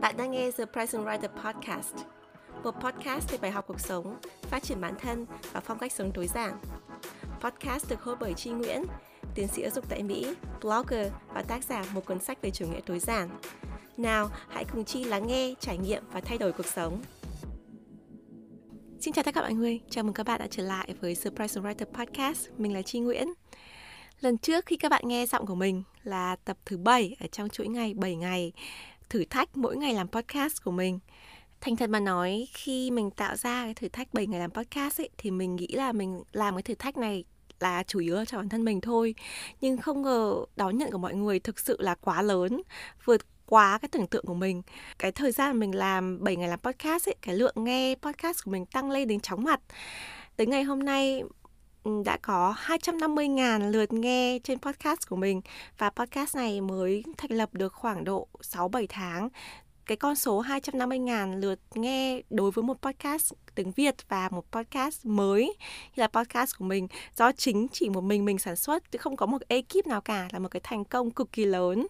Bạn đang nghe The Present Writer Podcast, một podcast về bài học cuộc sống, phát triển bản thân và phong cách sống tối giản. Podcast được host bởi Tri Nguyễn, tiến sĩ giáo dục tại Mỹ, blogger và tác giả một cuốn sách về chủ nghĩa tối giản. Nào, hãy cùng Chi lắng nghe, trải nghiệm và thay đổi cuộc sống. Xin chào tất cả mọi người, chào mừng các bạn đã trở lại với The Present Writer Podcast. Mình là Tri Nguyễn. Lần trước khi các bạn nghe giọng của mình là tập thứ 7 ở trong chuỗi ngày 7 ngày thử thách mỗi ngày làm podcast của mình. Thành thật mà nói, khi mình tạo ra cái thử thách 7 ngày làm podcast ấy, thì mình nghĩ là mình làm cái thử thách này là chủ yếu cho bản thân mình thôi. Nhưng không ngờ đón nhận của mọi người thực sự là quá lớn, vượt quá cái tưởng tượng của mình. Cái thời gian mình làm 7 ngày làm podcast ấy, cái lượng nghe podcast của mình tăng lên đến chóng mặt. Tới ngày hôm nay Ừ, đã có 250.000 lượt nghe trên podcast của mình. Và podcast này mới thành lập được khoảng độ 6-7 tháng. Cái con số 250.000 lượt nghe đối với một podcast tiếng Việt và một podcast mới như là podcast của mình, do chính chỉ một mình mình sản xuất, chứ không có một ekip nào cả, là một cái thành công cực kỳ lớn.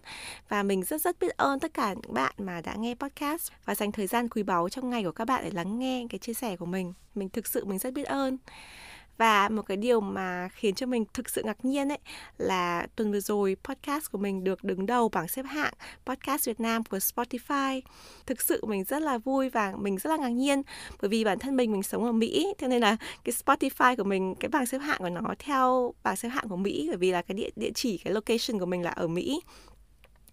Và mình rất rất biết ơn tất cả những bạn mà đã nghe podcast và dành thời gian quý báu trong ngày của các bạn để lắng nghe cái chia sẻ của mình. Mình thực sự mình rất biết ơn và một cái điều mà khiến cho mình thực sự ngạc nhiên ấy là tuần vừa rồi podcast của mình được đứng đầu bảng xếp hạng podcast Việt Nam của Spotify. Thực sự mình rất là vui và mình rất là ngạc nhiên bởi vì bản thân mình mình sống ở Mỹ cho nên là cái Spotify của mình, cái bảng xếp hạng của nó theo bảng xếp hạng của Mỹ, bởi vì là cái địa địa chỉ, cái location của mình là ở Mỹ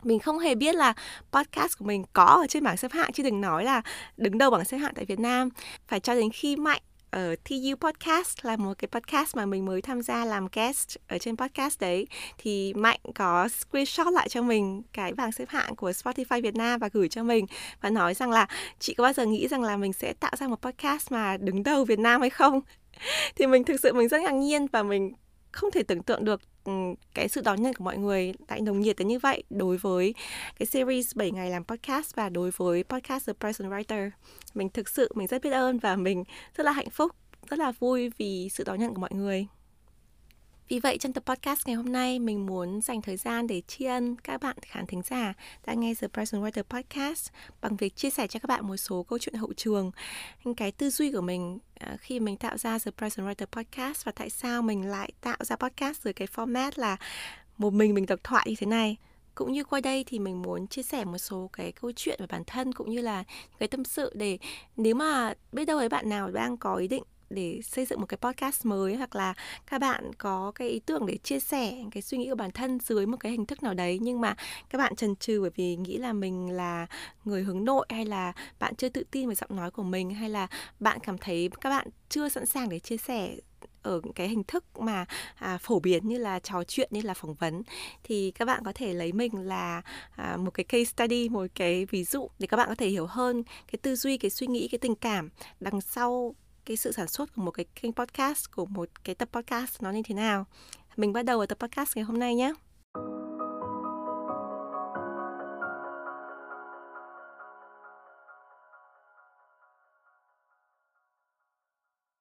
mình không hề biết là podcast của mình có ở trên bảng xếp hạng, chứ đừng nói là đứng đầu bảng xếp hạng tại Việt Nam phải cho đến khi mạnh ở TU Podcast là một cái podcast mà mình mới tham gia làm guest ở trên podcast đấy thì Mạnh có screenshot lại cho mình cái bảng xếp hạng của Spotify Việt Nam và gửi cho mình và nói rằng là, chị có bao giờ nghĩ rằng là mình sẽ tạo ra một podcast mà đứng đầu Việt Nam hay không? thì mình thực sự mình rất ngạc nhiên và mình không thể tưởng tượng được Ừ, cái sự đón nhận của mọi người tại nồng nhiệt đến như vậy đối với cái series 7 ngày làm podcast và đối với podcast The Present Writer. Mình thực sự mình rất biết ơn và mình rất là hạnh phúc, rất là vui vì sự đón nhận của mọi người. Vì vậy trong tập podcast ngày hôm nay mình muốn dành thời gian để tri ân các bạn khán thính giả đã nghe The Present Writer Podcast bằng việc chia sẻ cho các bạn một số câu chuyện hậu trường, cái tư duy của mình à, khi mình tạo ra The Present Writer Podcast và tại sao mình lại tạo ra podcast dưới cái format là một mình mình độc thoại như thế này. Cũng như qua đây thì mình muốn chia sẻ một số cái câu chuyện về bản thân cũng như là cái tâm sự để nếu mà biết đâu ấy bạn nào đang có ý định để xây dựng một cái podcast mới hoặc là các bạn có cái ý tưởng để chia sẻ cái suy nghĩ của bản thân dưới một cái hình thức nào đấy. Nhưng mà các bạn chần chừ bởi vì nghĩ là mình là người hướng nội hay là bạn chưa tự tin về giọng nói của mình hay là bạn cảm thấy các bạn chưa sẵn sàng để chia sẻ ở cái hình thức mà à, phổ biến như là trò chuyện như là phỏng vấn thì các bạn có thể lấy mình là à, một cái case study một cái ví dụ để các bạn có thể hiểu hơn cái tư duy cái suy nghĩ cái tình cảm đằng sau cái sự sản xuất của một cái kênh podcast của một cái tập podcast nó như thế nào. Mình bắt đầu ở tập podcast ngày hôm nay nhé.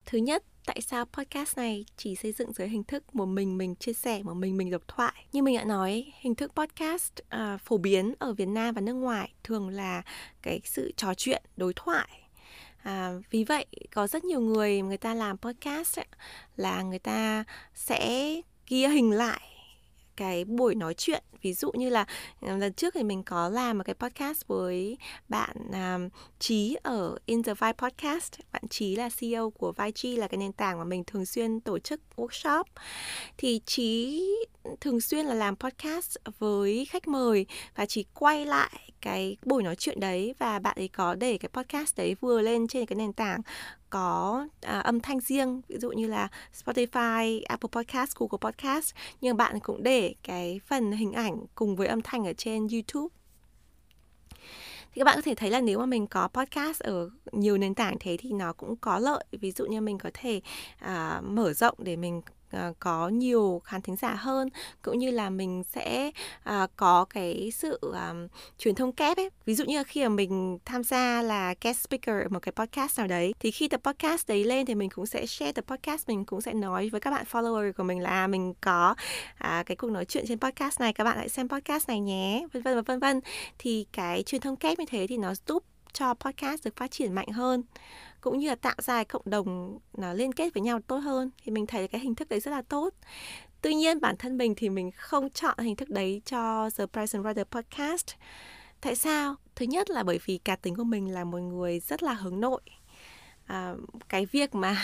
Thứ nhất, tại sao podcast này chỉ xây dựng dưới hình thức một mình mình chia sẻ, một mình mình độc thoại. Như mình đã nói, hình thức podcast uh, phổ biến ở Việt Nam và nước ngoài thường là cái sự trò chuyện, đối thoại. À, vì vậy có rất nhiều người người ta làm podcast ấy, là người ta sẽ ghi hình lại cái buổi nói chuyện ví dụ như là ờ, lần trước thì mình có làm một cái podcast với bạn um, Trí ở In the Vibe Podcast. Bạn Trí là CEO của Vibe là cái nền tảng mà mình thường xuyên tổ chức workshop. Thì Trí thường xuyên là làm podcast với khách mời và chỉ quay lại cái buổi nói chuyện đấy và bạn ấy có để cái podcast đấy vừa lên trên cái nền tảng có à, âm thanh riêng ví dụ như là Spotify, Apple Podcast, Google Podcast. Nhưng bạn cũng để cái phần hình ảnh cùng với âm thanh ở trên YouTube. Thì các bạn có thể thấy là nếu mà mình có podcast ở nhiều nền tảng thế thì nó cũng có lợi. Ví dụ như mình có thể uh, mở rộng để mình uh, có nhiều khán thính giả hơn cũng như là mình sẽ uh, có cái sự um, truyền thông kép ấy. Ví dụ như là khi mà mình tham gia là guest speaker ở một cái podcast nào đấy thì khi tập podcast đấy lên thì mình cũng sẽ share tập podcast mình cũng sẽ nói với các bạn follower của mình là à, mình có uh, cái cuộc nói chuyện trên podcast này các bạn hãy xem podcast này nhé vân vân và vân vân. Thì cái truyền thông kép như thế thì nó giúp cho podcast được phát triển mạnh hơn cũng như là tạo ra cộng đồng nó liên kết với nhau tốt hơn thì mình thấy cái hình thức đấy rất là tốt. Tuy nhiên bản thân mình thì mình không chọn hình thức đấy cho The Present Writer Podcast. Tại sao? Thứ nhất là bởi vì cá tính của mình là một người rất là hướng nội. À, cái việc mà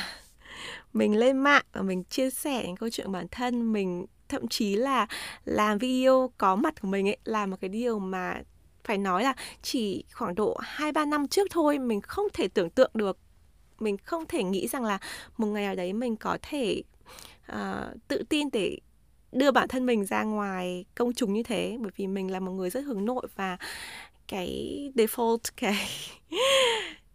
mình lên mạng và mình chia sẻ những câu chuyện bản thân mình thậm chí là làm video có mặt của mình ấy là một cái điều mà phải nói là chỉ khoảng độ 2 3 năm trước thôi mình không thể tưởng tượng được mình không thể nghĩ rằng là một ngày nào đấy mình có thể uh, tự tin để đưa bản thân mình ra ngoài công chúng như thế. Bởi vì mình là một người rất hướng nội và cái default cái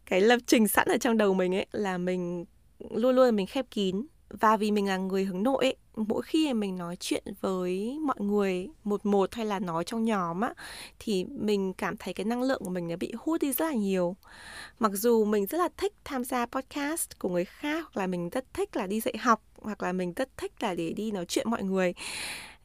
cái lập trình sẵn ở trong đầu mình ấy là mình luôn luôn mình khép kín và vì mình là người hướng nội ấy, mỗi khi mình nói chuyện với mọi người một một hay là nói trong nhóm á thì mình cảm thấy cái năng lượng của mình nó bị hút đi rất là nhiều. Mặc dù mình rất là thích tham gia podcast của người khác hoặc là mình rất thích là đi dạy học hoặc là mình rất thích là để đi nói chuyện mọi người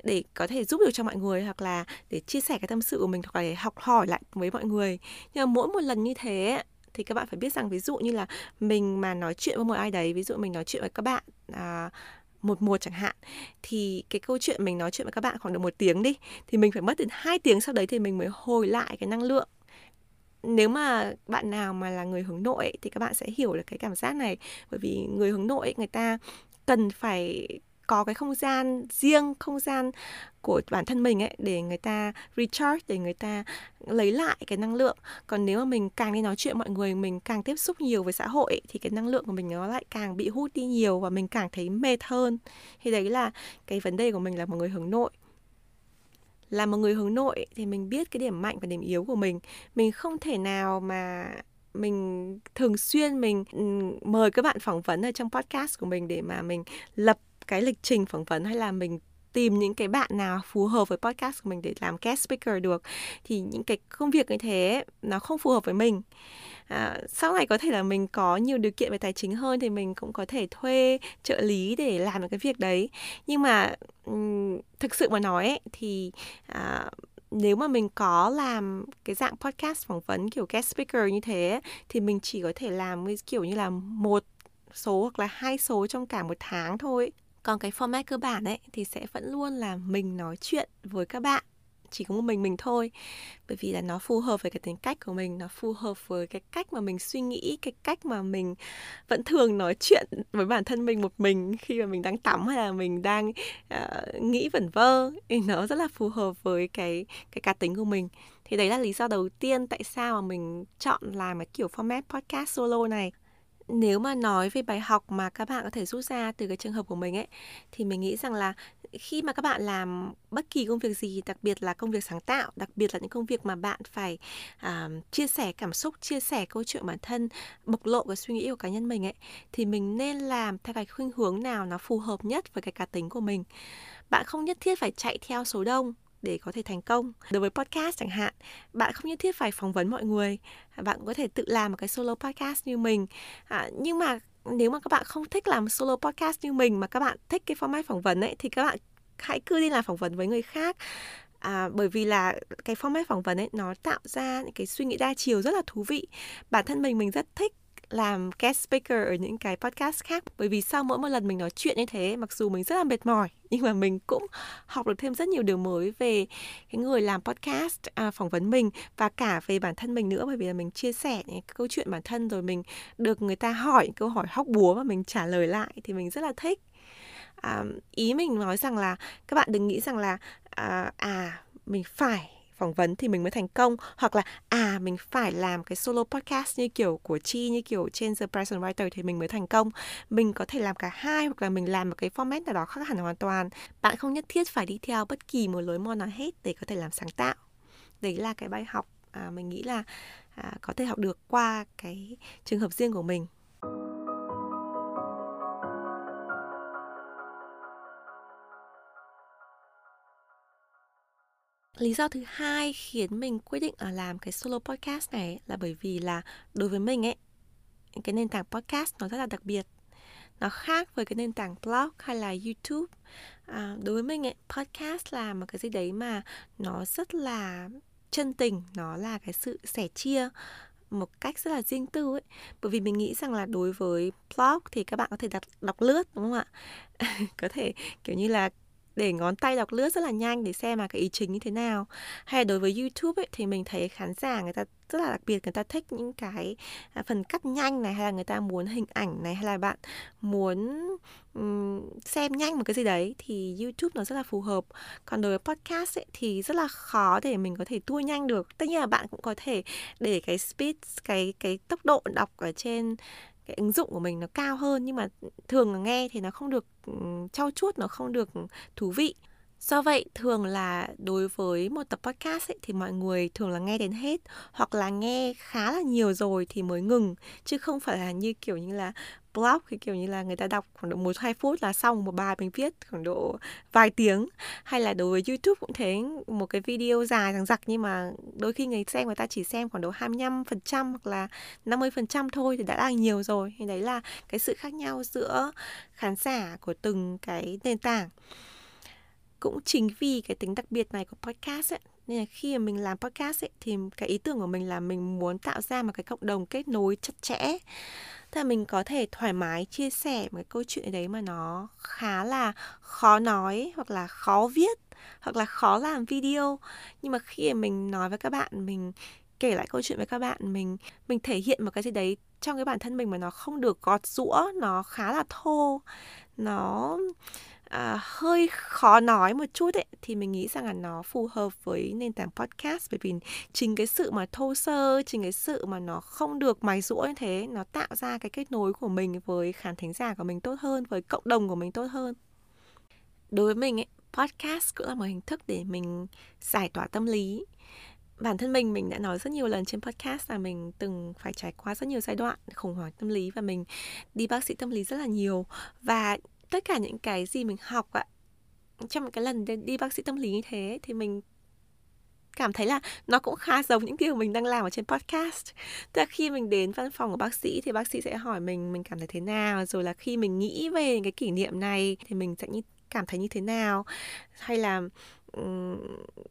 để có thể giúp được cho mọi người hoặc là để chia sẻ cái tâm sự của mình hoặc là để học hỏi lại với mọi người. Nhưng mà mỗi một lần như thế thì các bạn phải biết rằng ví dụ như là mình mà nói chuyện với một ai đấy ví dụ mình nói chuyện với các bạn à, một mùa chẳng hạn thì cái câu chuyện mình nói chuyện với các bạn khoảng được một tiếng đi thì mình phải mất đến hai tiếng sau đấy thì mình mới hồi lại cái năng lượng. Nếu mà bạn nào mà là người hướng nội ấy, thì các bạn sẽ hiểu được cái cảm giác này bởi vì người hướng nội ấy, người ta cần phải có cái không gian riêng không gian của bản thân mình ấy để người ta recharge để người ta lấy lại cái năng lượng. Còn nếu mà mình càng đi nói chuyện mọi người mình càng tiếp xúc nhiều với xã hội ấy, thì cái năng lượng của mình nó lại càng bị hút đi nhiều và mình càng thấy mệt hơn. Thì đấy là cái vấn đề của mình là một người hướng nội. Là một người hướng nội thì mình biết cái điểm mạnh và điểm yếu của mình. Mình không thể nào mà mình thường xuyên mình ừ, mời các bạn phỏng vấn ở trong podcast của mình để mà mình lập cái lịch trình phỏng vấn hay là mình tìm những cái bạn nào phù hợp với podcast của mình để làm guest speaker được thì những cái công việc như thế nó không phù hợp với mình. À, sau này có thể là mình có nhiều điều kiện về tài chính hơn thì mình cũng có thể thuê trợ lý để làm được cái việc đấy. Nhưng mà thực sự mà nói ấy, thì à, nếu mà mình có làm cái dạng podcast phỏng vấn kiểu guest speaker như thế thì mình chỉ có thể làm kiểu như là một số hoặc là hai số trong cả một tháng thôi còn cái format cơ bản ấy thì sẽ vẫn luôn là mình nói chuyện với các bạn chỉ có một mình mình thôi. Bởi vì là nó phù hợp với cái tính cách của mình nó phù hợp với cái cách mà mình suy nghĩ cái cách mà mình vẫn thường nói chuyện với bản thân mình một mình khi mà mình đang tắm hay là mình đang uh, nghĩ vẩn vơ. Thì nó rất là phù hợp với cái cái cá tính của mình. Thì đấy là lý do đầu tiên tại sao mà mình chọn làm cái kiểu format podcast solo này nếu mà nói về bài học mà các bạn có thể rút ra từ cái trường hợp của mình ấy thì mình nghĩ rằng là khi mà các bạn làm bất kỳ công việc gì đặc biệt là công việc sáng tạo đặc biệt là những công việc mà bạn phải uh, chia sẻ cảm xúc chia sẻ câu chuyện bản thân bộc lộ cái suy nghĩ của cá nhân mình ấy thì mình nên làm theo cái khuynh hướng nào nó phù hợp nhất với cái cá tính của mình. Bạn không nhất thiết phải chạy theo số đông để có thể thành công. Đối với podcast chẳng hạn bạn không nhất thiết phải phỏng vấn mọi người. Bạn có thể tự làm một cái solo podcast như mình. À, nhưng mà nếu mà các bạn không thích làm solo podcast như mình mà các bạn thích cái format phỏng vấn ấy thì các bạn hãy cứ đi làm phỏng vấn với người khác. À, bởi vì là cái format phỏng vấn ấy nó tạo ra những cái suy nghĩ đa chiều rất là thú vị. Bản thân mình mình rất thích làm guest speaker ở những cái podcast khác. Bởi vì sau mỗi một lần mình nói chuyện như thế mặc dù mình rất là mệt mỏi nhưng mà mình cũng học được thêm rất nhiều điều mới về cái người làm podcast à, phỏng vấn mình và cả về bản thân mình nữa. Bởi vì là mình chia sẻ những câu chuyện bản thân rồi mình được người ta hỏi những câu hỏi hóc búa và mình trả lời lại thì mình rất là thích. À, ý mình nói rằng là các bạn đừng nghĩ rằng là à, à mình phải phỏng vấn thì mình mới thành công. Hoặc là à mình phải làm cái solo podcast như kiểu của chi như kiểu trên The Present Writer thì mình mới thành công. Mình có thể làm cả hai hoặc là mình làm một cái format nào đó khác hẳn hoàn toàn. Bạn không nhất thiết phải đi theo bất kỳ một lối mòn nào hết để có thể làm sáng tạo. Đấy là cái bài học à, mình nghĩ là à, có thể học được qua cái trường hợp riêng của mình. Lý do thứ hai khiến mình quyết định là làm cái solo podcast này là bởi vì là đối với mình ấy cái nền tảng podcast nó rất là đặc biệt. Nó khác với cái nền tảng blog hay là youtube. À, đối với mình ấy podcast là một cái gì đấy mà nó rất là chân tình nó là cái sự sẻ chia một cách rất là riêng tư ấy. Bởi vì mình nghĩ rằng là đối với blog thì các bạn có thể đặt đọc lướt đúng không ạ? Có thể kiểu như là để ngón tay đọc lướt rất là nhanh để xem là cái ý chính như thế nào. Hay là đối với youtube ấy, thì mình thấy khán giả người ta rất là đặc biệt người ta thích những cái à, phần cắt nhanh này hay là người ta muốn hình ảnh này hay là bạn muốn um, xem nhanh một cái gì đấy thì youtube nó rất là phù hợp. Còn đối với podcast ấy, thì rất là khó để mình có thể tua nhanh được. Tất nhiên là bạn cũng có thể để cái speed cái cái tốc độ đọc ở trên cái ứng dụng của mình nó cao hơn nhưng mà thường nghe thì nó không được ừ, trau chuốt nó không được thú vị. Do vậy, thường là đối với một tập podcast ấy, thì mọi người thường là nghe đến hết hoặc là nghe khá là nhiều rồi thì mới ngừng chứ không phải là như kiểu như là blog thì kiểu như là người ta đọc khoảng độ một hai phút là xong một bài mình viết khoảng độ vài tiếng. Hay là đối với YouTube cũng thế, một cái video dài rằng giặc nhưng mà đôi khi người xem người ta chỉ xem khoảng độ 25% hoặc là 50% thôi thì đã là nhiều rồi. Thì đấy là cái sự khác nhau giữa khán giả của từng cái nền tảng. Cũng chính vì cái tính đặc biệt này của podcast ấy nên là khi mà mình làm podcast ấy, thì cái ý tưởng của mình là mình muốn tạo ra một cái cộng đồng kết nối chặt chẽ. Thế là mình có thể thoải mái chia sẻ một cái câu chuyện đấy mà nó khá là khó nói, hoặc là khó viết, hoặc là khó làm video. Nhưng mà khi mà mình nói với các bạn, mình kể lại câu chuyện với các bạn, mình mình thể hiện một cái gì đấy trong cái bản thân mình mà nó không được gọt rũa nó khá là thô, nó à, hơi khó nói một chút ấy thì mình nghĩ rằng là nó phù hợp với nền tảng podcast. Bởi vì chính cái sự mà thô sơ chính cái sự mà nó không được mài rũa như thế nó tạo ra cái kết nối của mình với khán thính giả của mình tốt hơn với cộng đồng của mình tốt hơn. Đối với mình ấy podcast cũng là một hình thức để mình giải tỏa tâm lý. Bản thân mình mình đã nói rất nhiều lần trên podcast là mình từng phải trải qua rất nhiều giai đoạn khủng hoảng tâm lý và mình đi bác sĩ tâm lý rất là nhiều. Và tất cả những cái gì mình học ạ, trong cái lần đi bác sĩ tâm lý như thế thì mình cảm thấy là nó cũng khá giống những điều mình đang làm ở trên podcast. Tức là khi mình đến văn phòng của bác sĩ thì bác sĩ sẽ hỏi mình mình cảm thấy thế nào? Rồi là khi mình nghĩ về cái kỷ niệm này thì mình sẽ như cảm thấy như thế nào? Hay là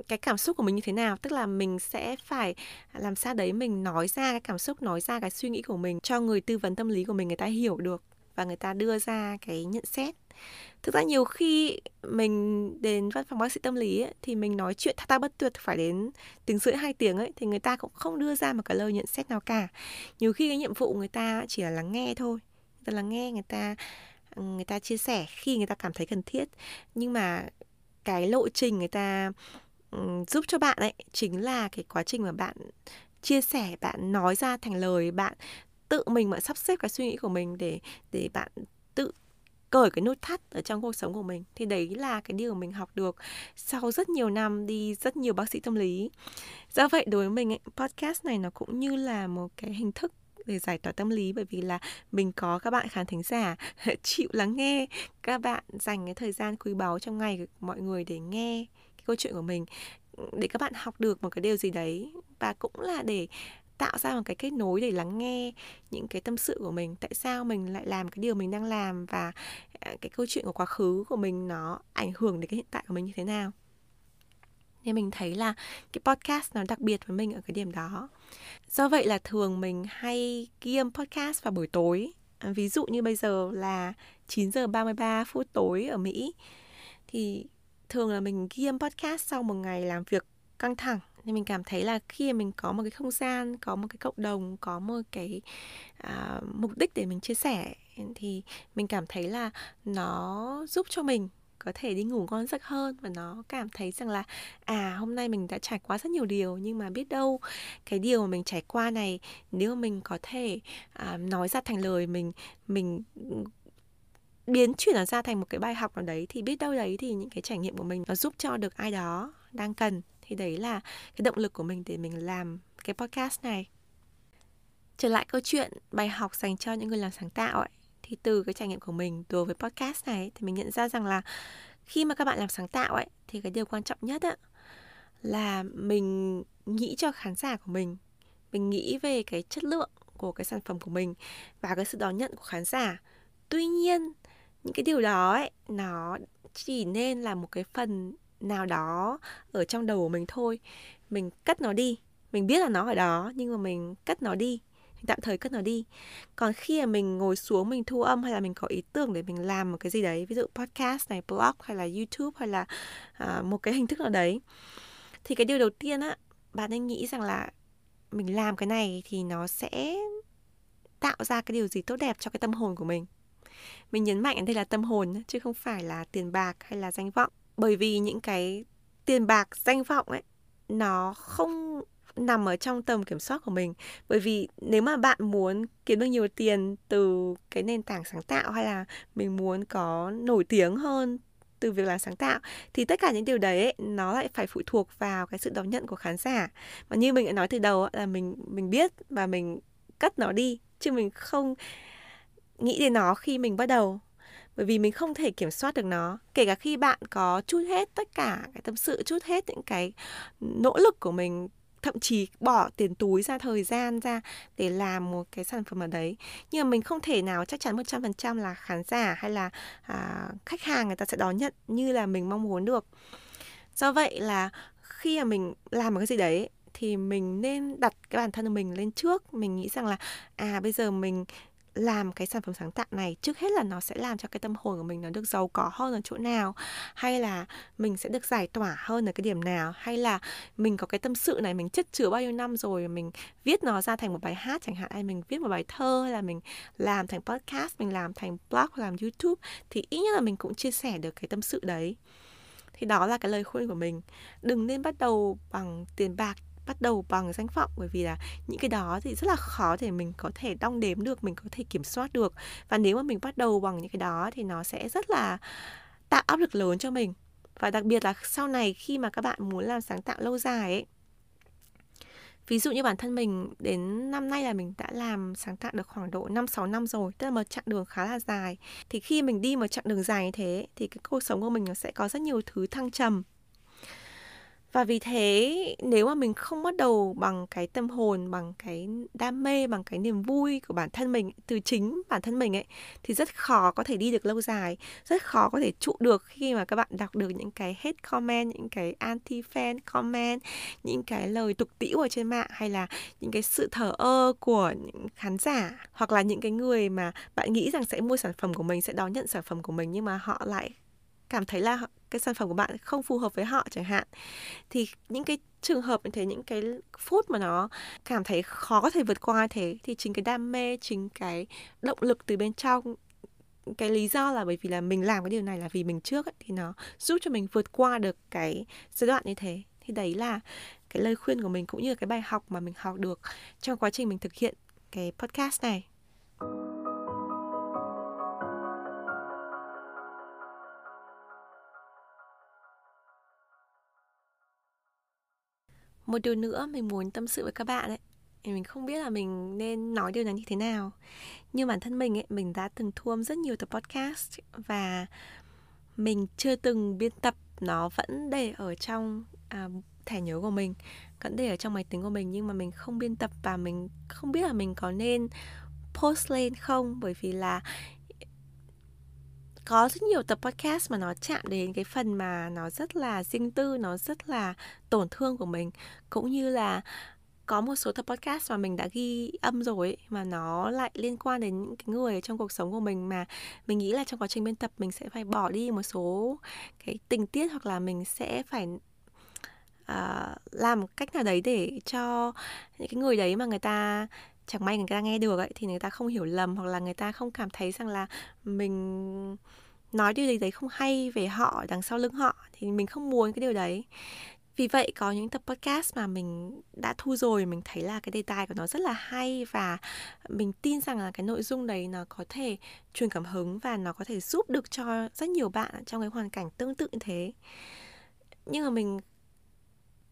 cái cảm xúc của mình như thế nào? Tức là mình sẽ phải làm sao đấy mình nói ra cái cảm xúc, nói ra cái suy nghĩ của mình cho người tư vấn tâm lý của mình, người ta hiểu được và người ta đưa ra cái nhận xét. Thực ra nhiều khi mình đến văn phòng bác sĩ tâm lý ấy, thì mình nói chuyện thata bất tuyệt phải đến tiếng rưỡi hai tiếng ấy thì người ta cũng không đưa ra một cái lời nhận xét nào cả. Nhiều khi cái nhiệm vụ người ta chỉ là lắng nghe thôi người ta lắng nghe người ta ừ, người ta chia sẻ khi người ta cảm thấy cần thiết. Nhưng mà cái lộ trình người ta ừ, giúp cho bạn ấy chính là cái quá trình mà bạn chia sẻ bạn nói ra thành lời bạn tự mình mà sắp xếp cái suy nghĩ của mình để để bạn tự cởi cái nút thắt ở trong cuộc sống của mình thì đấy là cái điều mình học được sau rất nhiều năm đi rất nhiều bác sĩ tâm lý. Do vậy đối với mình ấy, podcast này nó cũng như là một cái hình thức để giải tỏa tâm lý bởi vì là mình có các bạn khán thính giả chịu lắng nghe các bạn dành cái thời gian quý báu trong ngày mọi người để nghe cái câu chuyện của mình để các bạn học được một cái điều gì đấy và cũng là để tạo ra một cái kết nối để lắng nghe những cái tâm sự của mình, tại sao mình lại làm cái điều mình đang làm và à, cái câu chuyện của quá khứ của mình nó ảnh hưởng đến cái hiện tại của mình như thế nào. Nên mình thấy là cái podcast nó đặc biệt với mình ở cái điểm đó. Do vậy là thường mình hay ghi âm podcast vào buổi tối. Ví dụ như bây giờ là 9 giờ 33 phút tối ở Mỹ, thì thường là mình ghi âm podcast sau một ngày làm việc căng thẳng thì mình cảm thấy là khi mình có một cái không gian có một cái cộng đồng có một cái à, mục đích để mình chia sẻ thì mình cảm thấy là nó giúp cho mình có thể đi ngủ ngon giấc hơn và nó cảm thấy rằng là à hôm nay mình đã trải qua rất nhiều điều nhưng mà biết đâu cái điều mà mình trải qua này nếu mà mình có thể à, nói ra thành lời mình mình ừ, biến chuyển nó ra thành một cái bài học nào đấy thì biết đâu đấy thì những cái trải nghiệm của mình nó giúp cho được ai đó đang cần thì đấy là cái động lực của mình để mình làm cái podcast này. Trở lại câu chuyện bài học dành cho những người làm sáng tạo ấy. Thì từ cái trải nghiệm của mình đối với podcast này thì mình nhận ra rằng là khi mà các bạn làm sáng tạo ấy thì cái điều quan trọng nhất ấy, là mình nghĩ cho khán giả của mình. Mình nghĩ về cái chất lượng của cái sản phẩm của mình và cái sự đón nhận của khán giả. Tuy nhiên những cái điều đó ấy nó chỉ nên là một cái phần nào đó ở trong đầu của mình thôi. Mình cất nó đi. Mình biết là nó ở đó nhưng mà mình cất nó đi. Tạm thời cất nó đi. Còn khi mà mình ngồi xuống mình thu âm hay là mình có ý tưởng để mình làm một cái gì đấy ví dụ podcast này blog hay là youtube hay là uh, một cái hình thức nào đấy thì cái điều đầu tiên á bạn nên nghĩ rằng là mình làm cái này thì nó sẽ tạo ra cái điều gì tốt đẹp cho cái tâm hồn của mình. Mình nhấn mạnh ở đây là tâm hồn chứ không phải là tiền bạc hay là danh vọng bởi vì những cái tiền bạc danh vọng ấy nó không nằm ở trong tầm kiểm soát của mình. Bởi vì nếu mà bạn muốn kiếm được nhiều tiền từ cái nền tảng sáng tạo hay là mình muốn có nổi tiếng hơn từ việc làm sáng tạo thì tất cả những điều đấy ấy, nó lại phải phụ thuộc vào cái sự đón nhận của khán giả. Và như mình đã nói từ đầu là mình mình biết và mình cất nó đi chứ mình không nghĩ đến nó khi mình bắt đầu bởi vì mình không thể kiểm soát được nó. Kể cả khi bạn có chút hết tất cả cái tâm sự chút hết những cái nỗ lực của mình thậm chí bỏ tiền túi ra thời gian ra để làm một cái sản phẩm ở đấy. Nhưng mà mình không thể nào chắc chắn 100% là khán giả hay là à, khách hàng người ta sẽ đón nhận như là mình mong muốn được. Do vậy là khi mà mình làm một cái gì đấy thì mình nên đặt cái bản thân của mình lên trước. Mình nghĩ rằng là à bây giờ mình làm cái sản phẩm sáng tạo này, trước hết là nó sẽ làm cho cái tâm hồn của mình nó được giàu có hơn ở chỗ nào? Hay là mình sẽ được giải tỏa hơn ở cái điểm nào? Hay là mình có cái tâm sự này, mình chất chứa bao nhiêu năm rồi mình viết nó ra thành một bài hát chẳng hạn, hay mình viết một bài thơ, hay là mình làm thành podcast, mình làm thành blog, làm youtube, thì ít nhất là mình cũng chia sẻ được cái tâm sự đấy. Thì đó là cái lời khuyên của mình. Đừng nên bắt đầu bằng tiền bạc bắt đầu bằng danh vọng, bởi vì là những cái đó thì rất là khó để mình có thể đong đếm được, mình có thể kiểm soát được. Và nếu mà mình bắt đầu bằng những cái đó thì nó sẽ rất là tạo áp lực lớn cho mình. Và đặc biệt là sau này khi mà các bạn muốn làm sáng tạo lâu dài ấy, Ví dụ như bản thân mình, đến năm nay là mình đã làm sáng tạo được khoảng độ 5-6 năm rồi, Tức là một chặng đường khá là dài. Thì khi mình đi một chặng đường dài như thế, Thì cái cuộc sống của mình nó sẽ có rất nhiều thứ thăng trầm và vì thế, nếu mà mình không bắt đầu bằng cái tâm hồn, bằng cái đam mê, bằng cái niềm vui của bản thân mình, từ chính bản thân mình ấy, thì rất khó có thể đi được lâu dài, rất khó có thể trụ được khi mà các bạn đọc được những cái hate comment, những cái anti fan comment, những cái lời tục tĩu ở trên mạng, hay là những cái sự thờ ơ của những khán giả, hoặc là những cái người mà bạn nghĩ rằng sẽ mua sản phẩm của mình, sẽ đón nhận sản phẩm của mình, nhưng mà họ lại cảm thấy là cái sản phẩm của bạn không phù hợp với họ chẳng hạn. Thì những cái trường hợp như thế những cái phút mà nó cảm thấy khó có thể vượt qua thế thì chính cái đam mê chính cái động lực từ bên trong cái lý do là bởi vì là mình làm cái điều này là vì mình trước ấy, thì nó giúp cho mình vượt qua được cái giai đoạn như thế. Thì đấy là cái lời khuyên của mình cũng như là cái bài học mà mình học được trong quá trình mình thực hiện cái podcast này. Một điều nữa mình muốn tâm sự với các bạn ấy mình không biết là mình nên nói điều này như thế nào. Nhưng bản thân mình ấy mình đã từng thu âm rất nhiều tập podcast và mình chưa từng biên tập nó vẫn để ở trong à, thẻ nhớ của mình vẫn để ở trong máy tính của mình nhưng mà mình không biên tập và mình không biết là mình có nên post lên không? Bởi vì là có rất nhiều tập podcast mà nó chạm đến cái phần mà nó rất là riêng tư nó rất là tổn thương của mình. Cũng như là có một số tập podcast mà mình đã ghi âm rồi ấy, mà nó lại liên quan đến những cái người trong cuộc sống của mình mà mình nghĩ là trong quá trình biên tập mình sẽ phải bỏ đi một số cái tình tiết hoặc là mình sẽ phải uh, làm một cách nào đấy để cho những cái người đấy mà người ta chẳng may người ta nghe được ấy, thì người ta không hiểu lầm hoặc là người ta không cảm thấy rằng là mình nói điều gì đấy không hay về họ, đằng sau lưng họ, thì mình không muốn cái điều đấy. Vì vậy có những tập podcast mà mình đã thu rồi, mình thấy là cái đề tài của nó rất là hay và mình tin rằng là cái nội dung đấy nó có thể truyền cảm hứng và nó có thể giúp được cho rất nhiều bạn trong cái hoàn cảnh tương tự như thế. Nhưng mà mình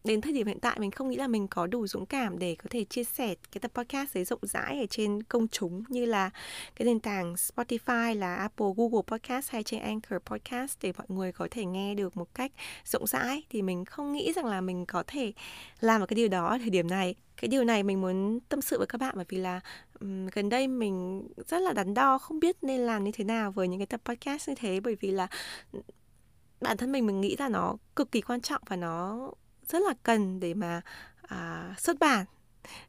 đến thời điểm hiện tại mình không nghĩ là mình có đủ dũng cảm để có thể chia sẻ cái tập podcast đấy rộng rãi ở trên công chúng như là cái nền tảng Spotify là Apple, Google Podcast hay trên Anchor Podcast để mọi người có thể nghe được một cách rộng rãi. Thì mình không nghĩ rằng là mình có thể làm được cái điều đó ở thời điểm này. Cái điều này mình muốn tâm sự với các bạn bởi vì là um, gần đây mình rất là đắn đo không biết nên làm như thế nào với những cái tập podcast như thế bởi vì là bản thân mình mình nghĩ là nó cực kỳ quan trọng và nó rất là cần để mà à, xuất bản.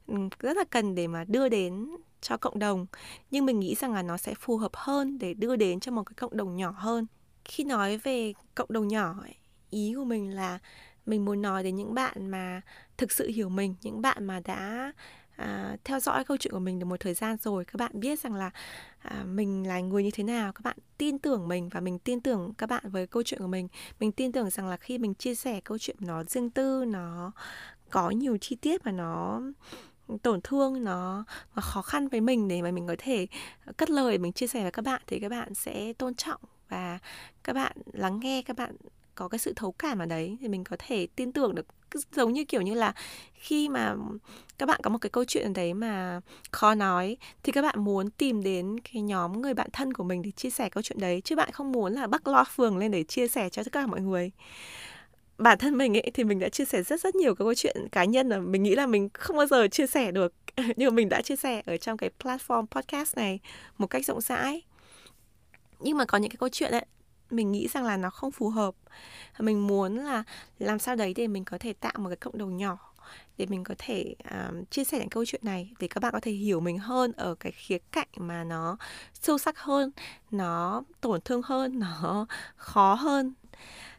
Ừ, rất là cần để mà đưa đến cho cộng đồng. Nhưng mình nghĩ rằng là nó sẽ phù hợp hơn để đưa đến cho một cái cộng đồng nhỏ hơn. Khi nói về cộng đồng nhỏ ấy, ý của mình là mình muốn nói đến những bạn mà thực sự hiểu mình những bạn mà đã à, theo dõi câu chuyện của mình được một thời gian rồi các bạn biết rằng là à, mình là người như thế nào các bạn tin tưởng mình và mình tin tưởng các bạn với câu chuyện của mình. Mình tin tưởng rằng là khi mình chia sẻ câu chuyện nó riêng tư nó có nhiều chi tiết và nó tổn thương nó, nó khó khăn với mình để mà mình có thể cất lời mình chia sẻ với các bạn thì các bạn sẽ tôn trọng và các bạn lắng nghe các bạn có cái sự thấu cảm ở đấy thì mình có thể tin tưởng được giống như, kiểu như là, khi mà các bạn có một cái câu chuyện đấy mà khó nói, thì các bạn muốn tìm đến cái nhóm người bạn thân của mình để chia sẻ câu chuyện đấy, chứ bạn không muốn là bắt lo phường lên để chia sẻ cho tất cả mọi người. Bản thân mình ấy, thì mình đã chia sẻ rất rất nhiều cái câu chuyện cá nhân là mình nghĩ là mình không bao giờ chia sẻ được, nhưng mà mình đã chia sẻ ở trong cái platform podcast này một cách rộng rãi. Nhưng mà có những cái câu chuyện ấy mình nghĩ rằng là nó không phù hợp. Mình muốn là làm sao đấy để mình có thể tạo một cái cộng đồng nhỏ để mình có thể um, chia sẻ những câu chuyện này để các bạn có thể hiểu mình hơn ở cái khía cạnh mà nó sâu sắc hơn nó tổn thương hơn nó khó hơn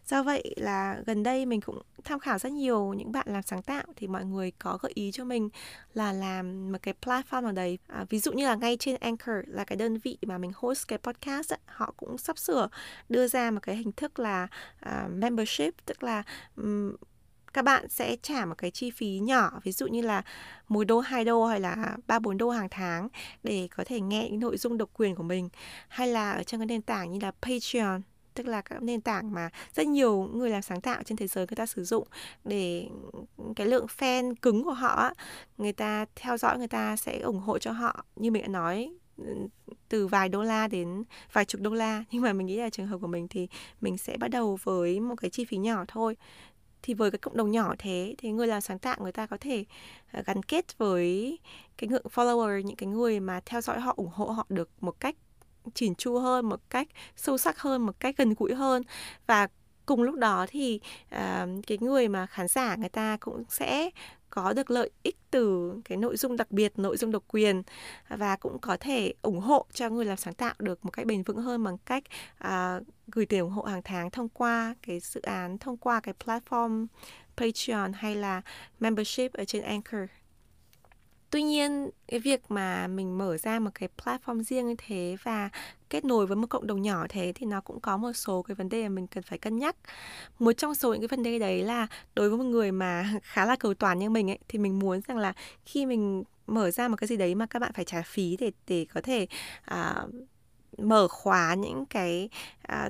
do vậy là gần đây mình cũng tham khảo rất nhiều những bạn làm sáng tạo thì mọi người có gợi ý cho mình là làm một cái platform nào đấy. À, ví dụ như là ngay trên Anchor là cái đơn vị mà mình host cái podcast ấy, họ cũng sắp sửa đưa ra một cái hình thức là uh, membership tức là um, các bạn sẽ trả một cái chi phí nhỏ ví dụ như là một đô hai đô hay là ba bốn đô hàng tháng để có thể nghe những nội dung độc quyền của mình. Hay là ở trong cái nền tảng như là Patreon tức là các nền tảng mà rất nhiều người làm sáng tạo trên thế giới người ta sử dụng để cái lượng fan cứng của họ người ta theo dõi, người ta sẽ ủng hộ cho họ. Như mình đã nói từ vài đô la đến vài chục đô la. Nhưng mà mình nghĩ là trường hợp của mình thì mình sẽ bắt đầu với một cái chi phí nhỏ thôi. Thì với cái cộng đồng nhỏ thế, thì người làm sáng tạo người ta có thể ờ, gắn kết với cái ngưỡng follower, những cái người mà theo dõi họ, ủng hộ họ được một cách chỉn chu hơn một cách sâu sắc hơn một cách gần gũi hơn. Và cùng lúc đó thì uh, cái người mà khán giả người ta cũng sẽ có được lợi ích từ cái nội dung đặc biệt nội dung độc quyền và cũng có thể ủng hộ cho người làm sáng tạo được một cách bền vững hơn bằng cách uh, gửi tiền ủng hộ hàng tháng thông qua cái dự án thông qua cái platform Patreon hay là membership ở trên Anchor. Tuy nhiên, cái việc mà mình mở ra một cái platform riêng như thế và kết nối với một cộng đồng nhỏ thế thì nó cũng có một số cái vấn đề mà mình cần phải cân nhắc. Một trong số những cái vấn đề đấy là đối với một người mà khá là cầu toàn như mình ấy thì mình muốn rằng là khi mình mở ra một cái gì đấy mà các bạn phải trả phí để để có thể uh, mở khóa những cái à,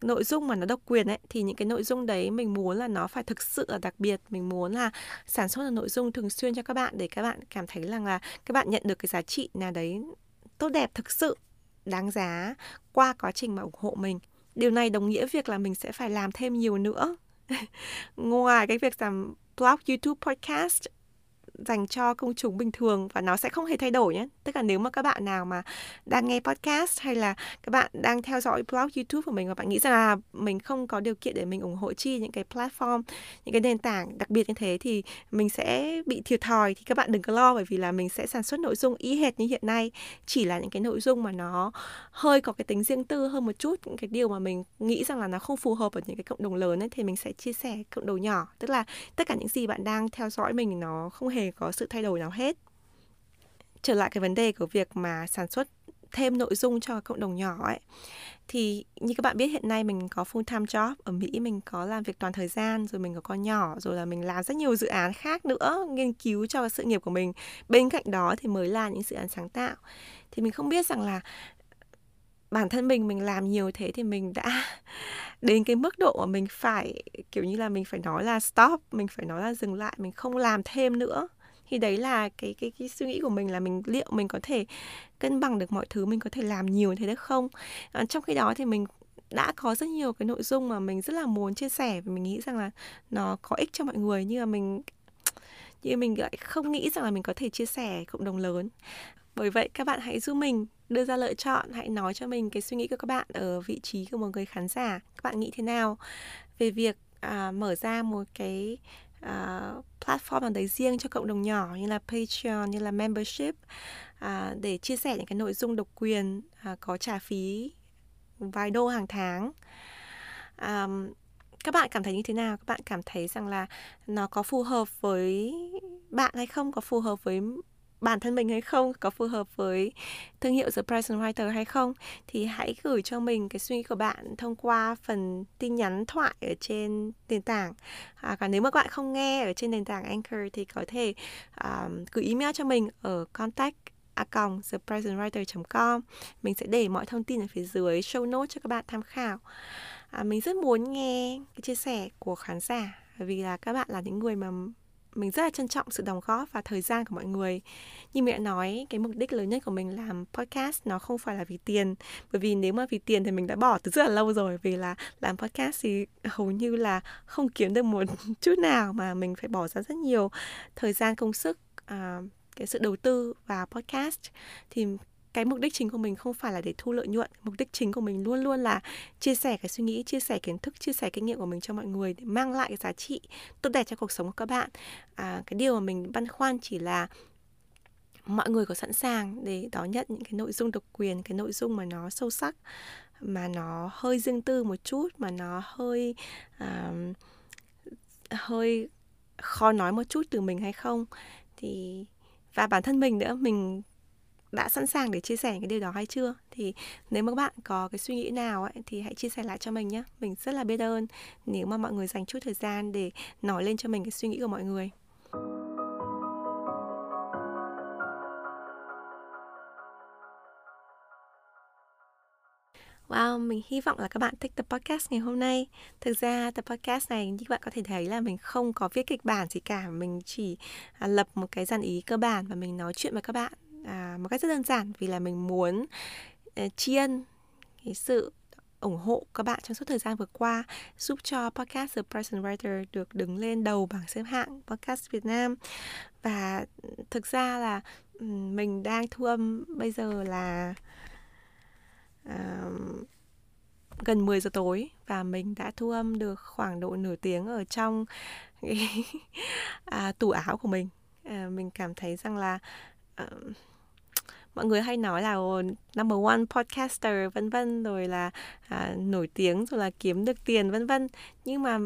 nội dung mà nó độc quyền ấy thì những cái nội dung đấy mình muốn là nó phải thực sự là đặc biệt. Mình muốn là sản xuất là nội dung thường xuyên cho các bạn để các bạn cảm thấy rằng là các bạn nhận được cái giá trị nào đấy tốt đẹp thực sự đáng giá qua quá trình mà ủng hộ mình. Điều này đồng nghĩa việc là mình sẽ phải làm thêm nhiều nữa. Ngoài cái việc làm blog youtube podcast dành cho công chúng bình thường và nó sẽ không hề thay đổi nhé. Tức là nếu mà các bạn nào mà đang nghe podcast hay là các bạn đang theo dõi blog YouTube của mình và bạn nghĩ rằng là mình không có điều kiện để mình ủng hộ chi những cái platform, những cái nền tảng đặc biệt như thế thì mình sẽ bị thiệt thòi thì các bạn đừng có lo bởi vì là mình sẽ sản xuất nội dung y hệt như hiện nay, chỉ là những cái nội dung mà nó hơi có cái tính riêng tư hơn một chút, những cái điều mà mình nghĩ rằng là nó không phù hợp ở những cái cộng đồng lớn ấy thì mình sẽ chia sẻ cộng đồng nhỏ, tức là tất cả những gì bạn đang theo dõi mình nó không hề có sự thay đổi nào hết. Trở lại cái vấn đề của việc mà sản xuất thêm nội dung cho cộng đồng nhỏ ấy, thì như các bạn biết hiện nay mình có full time job, ở Mỹ mình có làm việc toàn thời gian, rồi mình có con nhỏ, rồi là mình làm rất nhiều dự án khác nữa, nghiên cứu cho sự nghiệp của mình. Bên cạnh đó thì mới là những dự án sáng tạo. Thì mình không biết rằng là bản thân mình mình làm nhiều thế thì mình đã đến cái mức độ mà mình phải, kiểu như là mình phải nói là stop, mình phải nói là dừng lại, mình không làm thêm nữa thì đấy là cái cái cái suy nghĩ của mình là mình liệu mình có thể cân bằng được mọi thứ mình có thể làm nhiều thế được không? À, trong khi đó thì mình đã có rất nhiều cái nội dung mà mình rất là muốn chia sẻ và mình nghĩ rằng là nó có ích cho mọi người nhưng mà mình nhưng mình lại không nghĩ rằng là mình có thể chia sẻ cộng đồng lớn. Bởi vậy các bạn hãy giúp mình đưa ra lựa chọn hãy nói cho mình cái suy nghĩ của các bạn ở vị trí của một người khán giả. Các bạn nghĩ thế nào về việc à, mở ra một cái uh, platform nào đấy riêng cho cộng đồng nhỏ như là Patreon như là membership uh, để chia sẻ những cái nội dung độc quyền uh, có trả phí vài đô hàng tháng. Um, các bạn cảm thấy như thế nào? Các bạn cảm thấy rằng là nó có phù hợp với bạn hay không? Có phù hợp với bản thân mình hay không có phù hợp với thương hiệu The Present Writer hay không thì hãy gửi cho mình cái suy nghĩ của bạn thông qua phần tin nhắn thoại ở trên nền tảng. À, còn nếu mà các bạn không nghe ở trên nền tảng Anchor thì có thể um, gửi email cho mình ở contact a còng thepresentwriter.com mình sẽ để mọi thông tin ở phía dưới show notes cho các bạn tham khảo. À, mình rất muốn nghe cái chia sẻ của khán giả vì là các bạn là những người mà mình rất là trân trọng sự đóng góp và thời gian của mọi người. Như mẹ nói cái mục đích lớn nhất của mình làm podcast nó không phải là vì tiền. Bởi vì nếu mà vì tiền thì mình đã bỏ từ rất là lâu rồi. Vì là làm podcast thì hầu như là không kiếm được một chút nào mà mình phải bỏ ra rất nhiều thời gian công sức uh, cái sự đầu tư vào podcast. Thì cái mục đích chính của mình không phải là để thu lợi nhuận. Mục đích chính của mình luôn luôn là chia sẻ cái suy nghĩ chia sẻ kiến thức chia sẻ kinh nghiệm của mình cho mọi người để mang lại cái giá trị tốt đẹp cho cuộc sống của các bạn. À, cái điều mà mình băn khoăn chỉ là mọi người có sẵn sàng để đón nhận những cái nội dung độc quyền cái nội dung mà nó sâu sắc mà nó hơi riêng tư một chút mà nó hơi uh, hơi khó nói một chút từ mình hay không? Thì và bản thân mình nữa mình đã sẵn sàng để chia sẻ cái điều đó hay chưa? Thì nếu mà các bạn có cái suy nghĩ nào ấy, thì hãy chia sẻ lại cho mình nhé mình rất là biết ơn nếu mà mọi người dành chút thời gian để nói lên cho mình cái suy nghĩ của mọi người. Wow, mình hy vọng là các bạn thích tập podcast ngày hôm nay. Thực ra tập podcast này như các bạn có thể thấy là mình không có viết kịch bản gì cả, mình chỉ à, lập một cái dàn ý cơ bản và mình nói chuyện với các bạn à, một cách rất đơn giản vì là mình muốn uh, tri ân cái sự ủng hộ các bạn trong suốt thời gian vừa qua giúp cho podcast The Present Writer được đứng lên đầu bảng xếp hạng podcast Việt Nam. Và thực ra là mình đang thu âm bây giờ là uh, gần 10 giờ tối và mình đã thu âm được khoảng độ nửa tiếng ở trong cái, à, tủ áo của mình. Uh, mình cảm thấy rằng là uh, mọi người hay nói là number one podcaster vân vân rồi là à, nổi tiếng rồi là kiếm được tiền vân vân. Nhưng mà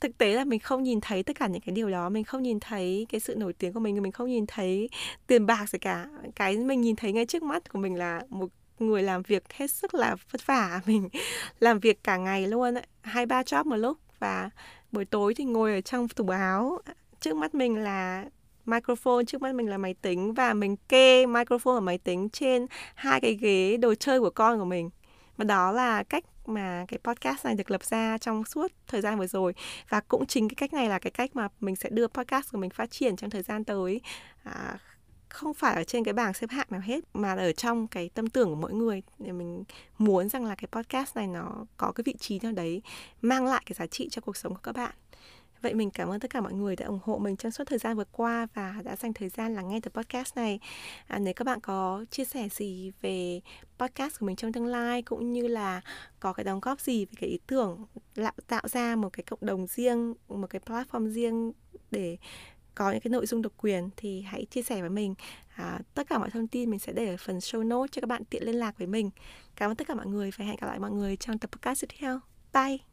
thực tế là mình không nhìn thấy tất cả những cái điều đó mình không nhìn thấy cái sự nổi tiếng của mình mình không nhìn thấy tiền bạc gì cả. Cái mình nhìn thấy ngay trước mắt của mình là một người làm việc hết sức là vất vả mình làm việc cả ngày luôn hai ba job một lúc. Và buổi tối thì ngồi ở trong tủ áo. Trước mắt mình là microphone. Trước mắt mình là máy tính và mình kê microphone ở máy tính trên hai cái ghế đồ chơi của con của mình. Và đó là cách mà cái podcast này được lập ra trong suốt thời gian vừa rồi. Và cũng chính cái cách này là cái cách mà mình sẽ đưa podcast của mình phát triển trong thời gian tới. À, không phải ở trên cái bảng xếp hạng nào hết mà là ở trong cái tâm tưởng của mỗi người. Để mình muốn rằng là cái podcast này nó có cái vị trí nào đấy mang lại cái giá trị cho cuộc sống của các bạn. Vậy mình cảm ơn tất cả mọi người đã ủng hộ mình trong suốt thời gian vừa qua và đã dành thời gian lắng nghe tập podcast này. À, nếu các bạn có chia sẻ gì về podcast của mình trong tương lai cũng như là có cái đóng góp gì về cái ý tưởng tạo ra một cái cộng đồng riêng, một cái platform riêng để có những cái nội dung độc quyền thì hãy chia sẻ với mình. À, tất cả mọi thông tin mình sẽ để ở phần show notes cho các bạn tiện liên lạc với mình. Cảm ơn tất cả mọi người và hẹn gặp lại mọi người trong tập podcast tiếp theo. Bye!